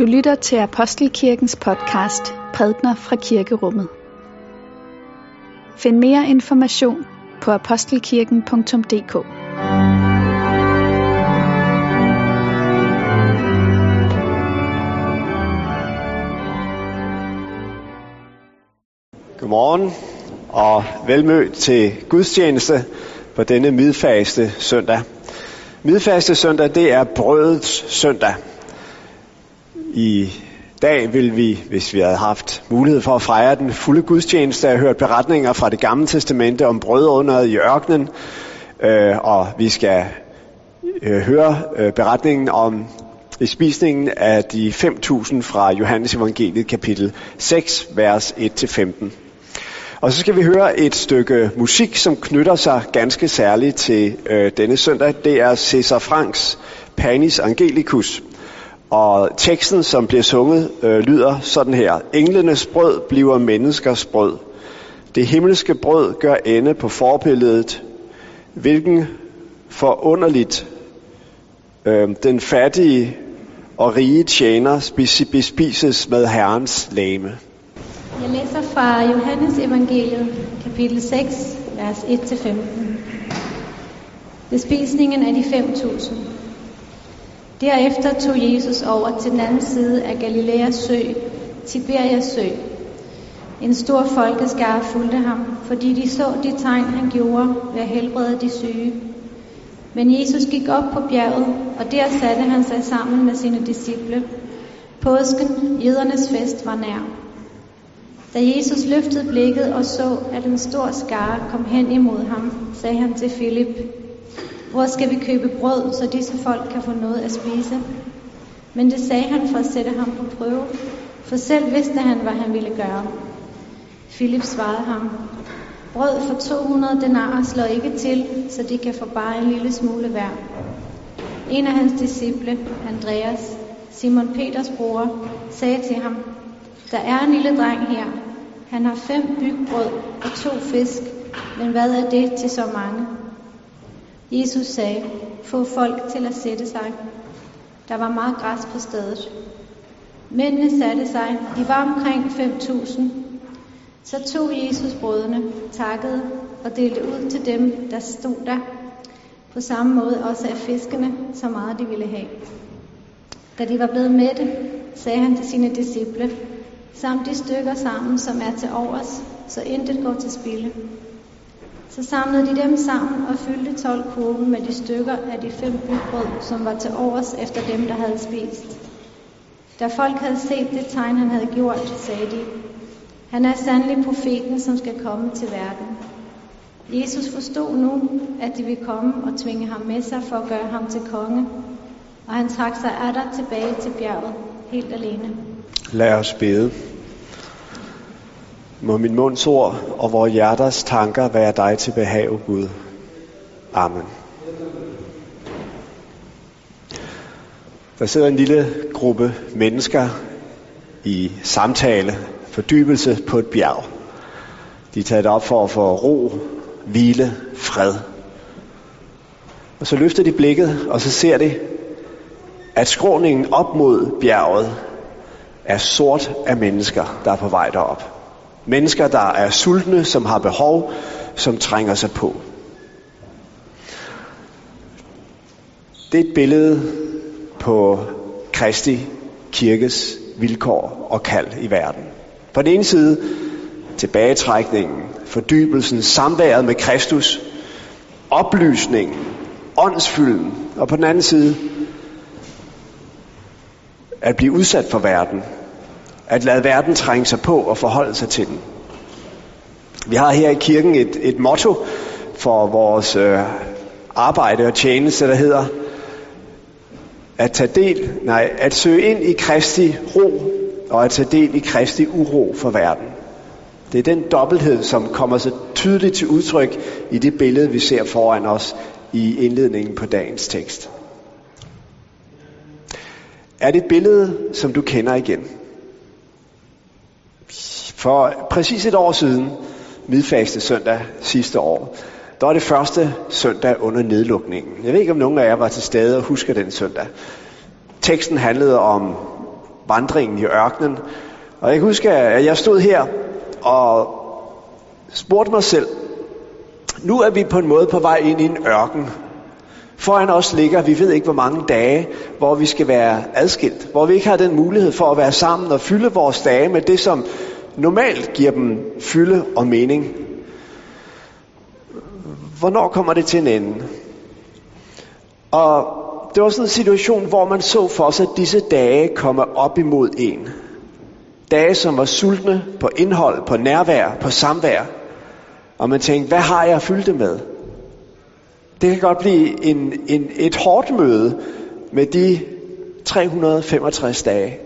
Du lytter til Apostelkirkens podcast Prædner fra Kirkerummet. Find mere information på apostelkirken.dk Godmorgen og velmødt til gudstjeneste på denne midfaste søndag. Midfaste søndag, det er brødets søndag. I dag vil vi, hvis vi havde haft mulighed for at fejre den fulde gudstjeneste, have hørt beretninger fra det gamle testamente om brødunderet i ørkenen, øh, og vi skal øh, høre øh, beretningen om spisningen af de 5.000 fra Johannes evangeliet kapitel 6, vers 1-15. Og så skal vi høre et stykke musik, som knytter sig ganske særligt til øh, denne søndag. Det er Cesar Franks Panis Angelicus. Og teksten, som bliver sunget, øh, lyder sådan her. Englenes brød bliver menneskers brød. Det himmelske brød gør ende på forbilledet. Hvilken forunderligt øh, den fattige og rige tjener bespises med Herrens lame. Jeg læser fra Johannes evangeliet, kapitel 6, vers 1-15. Bespisningen af de 5.000. Derefter tog Jesus over til den anden side af Galileas sø, Tiberias sø. En stor folkeskare fulgte ham, fordi de så de tegn, han gjorde ved at helbrede de syge. Men Jesus gik op på bjerget, og der satte han sig sammen med sine disciple. Påsken, jødernes fest, var nær. Da Jesus løftede blikket og så, at en stor skare kom hen imod ham, sagde han til Filip, hvor skal vi købe brød, så disse folk kan få noget at spise? Men det sagde han for at sætte ham på prøve, for selv vidste han, hvad han ville gøre. Philip svarede ham, brød for 200 denarer slår ikke til, så de kan få bare en lille smule hver. En af hans disciple, Andreas, Simon Peters bror, sagde til ham, der er en lille dreng her. Han har fem bygbrød og to fisk, men hvad er det til så mange? Jesus sagde, få folk til at sætte sig. Der var meget græs på stedet. Mændene satte sig. De var omkring 5.000. Så tog Jesus brødene, takkede og delte ud til dem, der stod der. På samme måde også af fiskene, så meget de ville have. Da de var blevet mætte, sagde han til sine disciple, samt de stykker sammen, som er til overs, så intet går til spilde. Så samlede de dem sammen og fyldte 12 kurven med de stykker af de fem bybrød, som var til overs efter dem, der havde spist. Da folk havde set det tegn, han havde gjort, sagde de, han er sandelig profeten, som skal komme til verden. Jesus forstod nu, at de ville komme og tvinge ham med sig for at gøre ham til konge, og han trak sig atter tilbage til bjerget, helt alene. Lad os bede. Må min munds ord og vores hjerters tanker være dig til behag, Gud. Amen. Der sidder en lille gruppe mennesker i samtale, fordybelse på et bjerg. De er taget op for at få ro, hvile, fred. Og så løfter de blikket, og så ser de, at skråningen op mod bjerget er sort af mennesker, der er på vej derop. Mennesker, der er sultne, som har behov, som trænger sig på. Det er et billede på Kristi kirkes vilkår og kald i verden. På den ene side tilbagetrækningen, fordybelsen, samværet med Kristus, oplysningen, åndsfylden, og på den anden side at blive udsat for verden, at lade verden trænge sig på og forholde sig til den. Vi har her i kirken et, et motto for vores øh, arbejde og tjeneste, der hedder at tage del, nej, at søge ind i Kristi ro og at tage del i Kristi uro for verden. Det er den dobbelthed, som kommer så tydeligt til udtryk i det billede, vi ser foran os i indledningen på dagens tekst. Er det et billede, som du kender igen? For præcis et år siden, midfaste søndag sidste år, der var det første søndag under nedlukningen. Jeg ved ikke, om nogen af jer var til stede og husker den søndag. Teksten handlede om vandringen i ørkenen. Og jeg kan huske, at jeg stod her og spurgte mig selv, nu er vi på en måde på vej ind i en ørken. Foran os ligger, vi ved ikke hvor mange dage, hvor vi skal være adskilt. Hvor vi ikke har den mulighed for at være sammen og fylde vores dage med det, som normalt giver dem fylde og mening. Hvornår kommer det til en ende? Og det var sådan en situation, hvor man så for sig, at disse dage komme op imod en. Dage, som var sultne på indhold, på nærvær, på samvær. Og man tænkte, hvad har jeg at fylde det med? Det kan godt blive en, en, et hårdt møde med de 365 dage.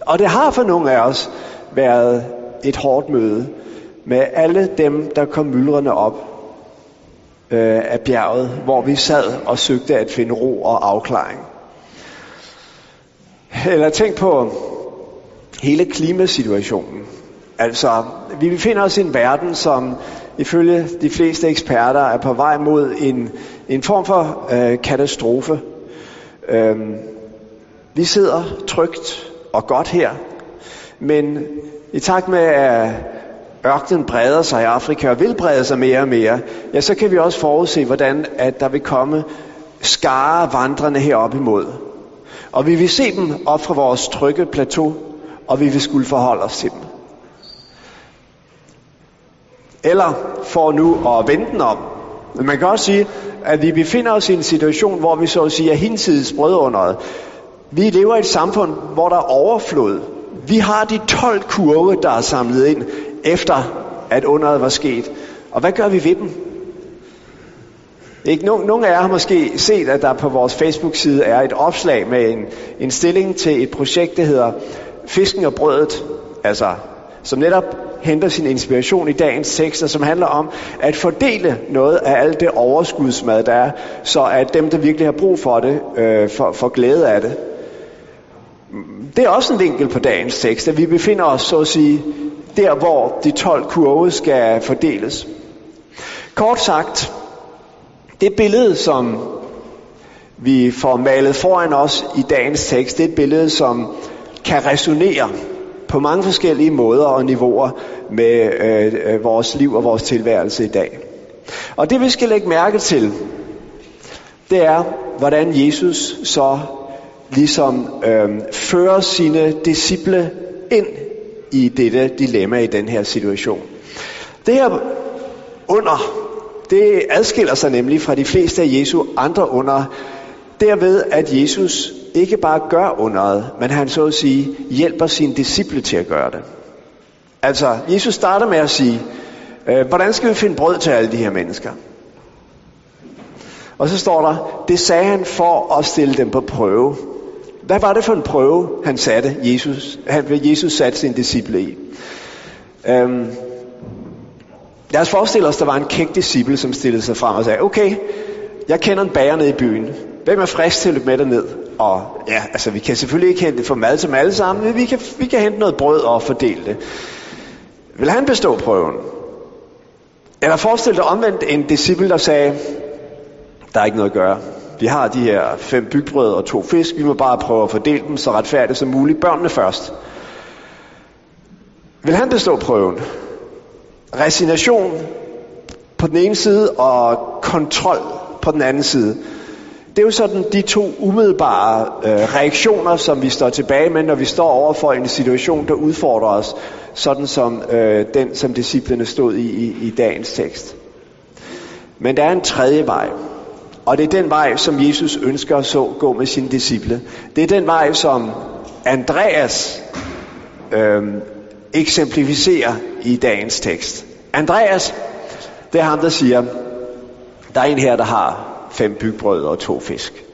Og det har for nogle af os været et hårdt møde med alle dem, der kom myldrende op øh, af bjerget, hvor vi sad og søgte at finde ro og afklaring. Eller tænk på hele klimasituationen. Altså, vi befinder os i en verden, som ifølge de fleste eksperter er på vej mod en, en form for øh, katastrofe. Øhm, vi sidder trygt og godt her, men i takt med at ørkenen breder sig i Afrika og vil brede sig mere og mere, ja, så kan vi også forudse, hvordan at der vil komme skare vandrende herop imod. Og vi vil se dem op fra vores trygge plateau, og vi vil skulle forholde os til dem. Eller for nu at vente den om. Men man kan også sige, at vi befinder os i en situation, hvor vi så at sige er hinsides brødunderet. Vi lever i et samfund, hvor der er overflod. Vi har de 12 kurve, der er samlet ind, efter at underet var sket. Og hvad gør vi ved dem? Ikke? Nogle af jer har måske set, at der på vores Facebook-side er et opslag med en, en stilling til et projekt, der hedder Fisken og Brødet. Altså, som netop henter sin inspiration i dagens tekster, som handler om at fordele noget af alt det overskudsmad, der er, så at dem, der virkelig har brug for det, øh, får, får glæde af det. Det er også en vinkel på dagens tekst, at vi befinder os, så at sige, der hvor de 12 kurve skal fordeles. Kort sagt, det billede, som vi får malet foran os i dagens tekst, det er et billede, som kan resonere på mange forskellige måder og niveauer med øh, øh vores liv og vores tilværelse i dag. Og det vi skal lægge mærke til, det er, hvordan Jesus så ligesom øh, fører sine disciple ind i dette dilemma i den her situation. Det her under, det adskiller sig nemlig fra de fleste af Jesu andre under, derved at Jesus ikke bare gør underet, men han så at sige hjælper sine disciple til at gøre det. Altså, Jesus starter med at sige, øh, hvordan skal vi finde brød til alle de her mennesker? Og så står der, det sagde han for at stille dem på prøve. Hvad var det for en prøve, han satte Jesus, han, Jesus satte sin disciple i? Øhm, lad os forestille os, der var en kæk disciple, som stillede sig frem og sagde, okay, jeg kender en bager nede i byen. Hvem er frisk til at løbe med ned? Og ja, altså vi kan selvfølgelig ikke hente for mad til alle sammen, men vi kan, vi kan hente noget brød og fordele det. Vil han bestå prøven? Eller forestil dig omvendt en disciple, der sagde, der er ikke noget at gøre. Vi har de her fem bygbrød og to fisk, vi må bare prøve at fordele dem så retfærdigt som muligt. Børnene først. Vil han bestå prøven? Resignation på den ene side og kontrol på den anden side. Det er jo sådan de to umiddelbare øh, reaktioner, som vi står tilbage med, når vi står over for en situation, der udfordrer os, sådan som øh, den, som disciplene stod i, i i dagens tekst. Men der er en tredje vej, og det er den vej, som Jesus ønsker at så gå med sine disciple. Det er den vej, som Andreas øh, eksemplificerer i dagens tekst. Andreas, det er ham, der siger, der er en her, der har fem bygbrød og to fisk.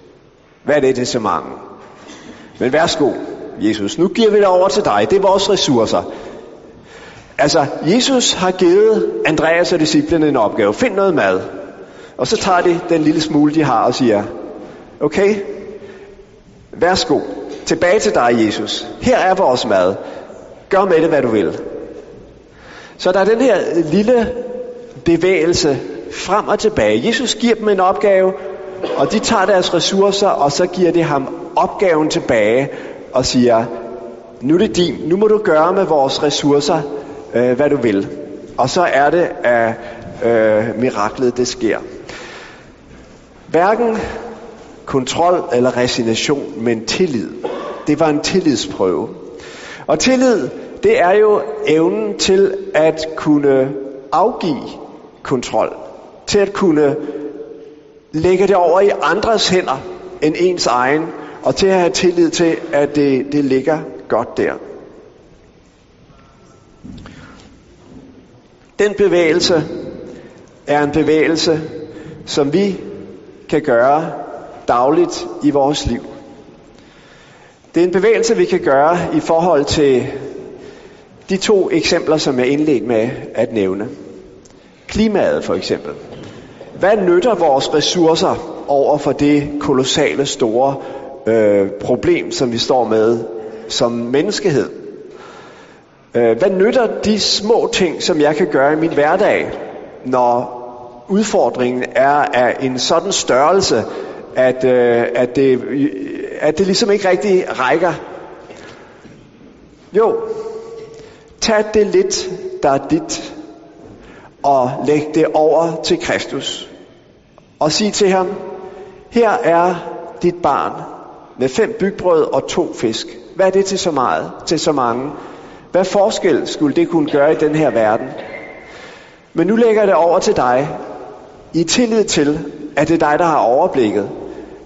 Hvad er det til så mange? Men værsgo, Jesus, nu giver vi det over til dig. Det er vores ressourcer. Altså, Jesus har givet Andreas og disciplene en opgave. Find noget mad. Og så tager de den lille smule, de har, og siger, okay, værsgo, tilbage til dig, Jesus. Her er vores mad. Gør med det, hvad du vil. Så der er den her lille bevægelse frem og tilbage. Jesus giver dem en opgave, og de tager deres ressourcer, og så giver de ham opgaven tilbage og siger, nu er det din, nu må du gøre med vores ressourcer, øh, hvad du vil. Og så er det, at øh, miraklet det sker. Hverken kontrol eller resignation, men tillid. Det var en tillidsprøve. Og tillid, det er jo evnen til at kunne afgive kontrol. Til at kunne lægge det over i andres hænder end ens egen. Og til at have tillid til, at det, det ligger godt der. Den bevægelse er en bevægelse, som vi kan gøre dagligt i vores liv. Det er en bevægelse, vi kan gøre i forhold til de to eksempler, som jeg indledte med at nævne. Klimaet for eksempel. Hvad nytter vores ressourcer over for det kolossale store øh, problem, som vi står med som menneskehed? Øh, hvad nytter de små ting, som jeg kan gøre i min hverdag, når udfordringen er af en sådan størrelse, at, øh, at, det, at det ligesom ikke rigtig rækker? Jo, tag det lidt, der er dit, og læg det over til Kristus. Og sig til ham, her er dit barn med fem bygbrød og to fisk. Hvad er det til så meget, til så mange? Hvad forskel skulle det kunne gøre i den her verden? Men nu lægger jeg det over til dig, i tillid til, at det er dig, der har overblikket.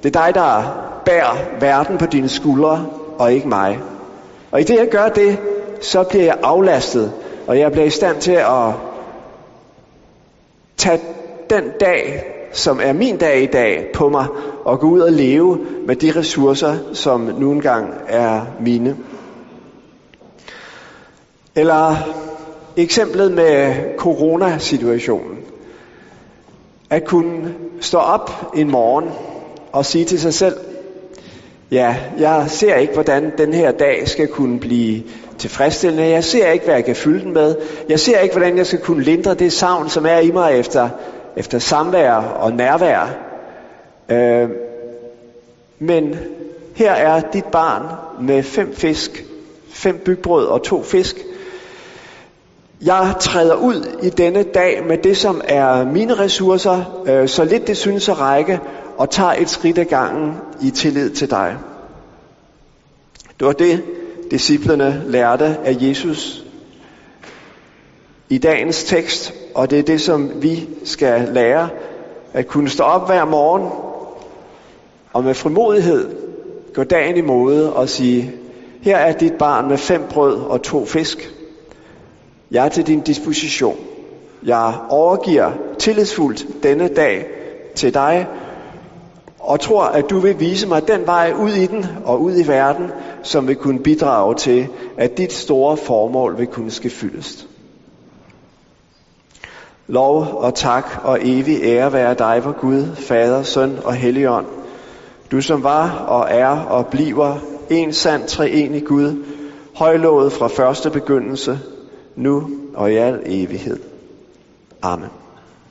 Det er dig, der bærer verden på dine skuldre, og ikke mig. Og i det, jeg gør det, så bliver jeg aflastet, og jeg bliver i stand til at tage den dag, som er min dag i dag, på mig, og gå ud og leve med de ressourcer, som nu engang er mine. Eller eksemplet med coronasituationen. At kunne stå op en morgen og sige til sig selv, ja, jeg ser ikke, hvordan den her dag skal kunne blive tilfredsstillende. Jeg ser ikke, hvad jeg kan fylde den med. Jeg ser ikke, hvordan jeg skal kunne lindre det savn, som er i mig efter, efter samvær og nærvær. Øh, men her er dit barn med fem fisk, fem bygbrød og to fisk. Jeg træder ud i denne dag med det, som er mine ressourcer, øh, så lidt det synes at række, og tager et skridt ad gangen i tillid til dig. Det var det, disciplerne lærte af Jesus i dagens tekst, og det er det, som vi skal lære, at kunne stå op hver morgen og med frimodighed gå dagen i mode og sige, her er dit barn med fem brød og to fisk. Jeg er til din disposition. Jeg overgiver tillidsfuldt denne dag til dig, og tror, at du vil vise mig den vej ud i den og ud i verden, som vil kunne bidrage til, at dit store formål vil kunne ske fyldest. Lov og tak og evig ære være dig, vor Gud, Fader, Søn og Helligånd. Du som var og er og bliver en sand treenig Gud, højlovet fra første begyndelse, nu og i al evighed. Amen.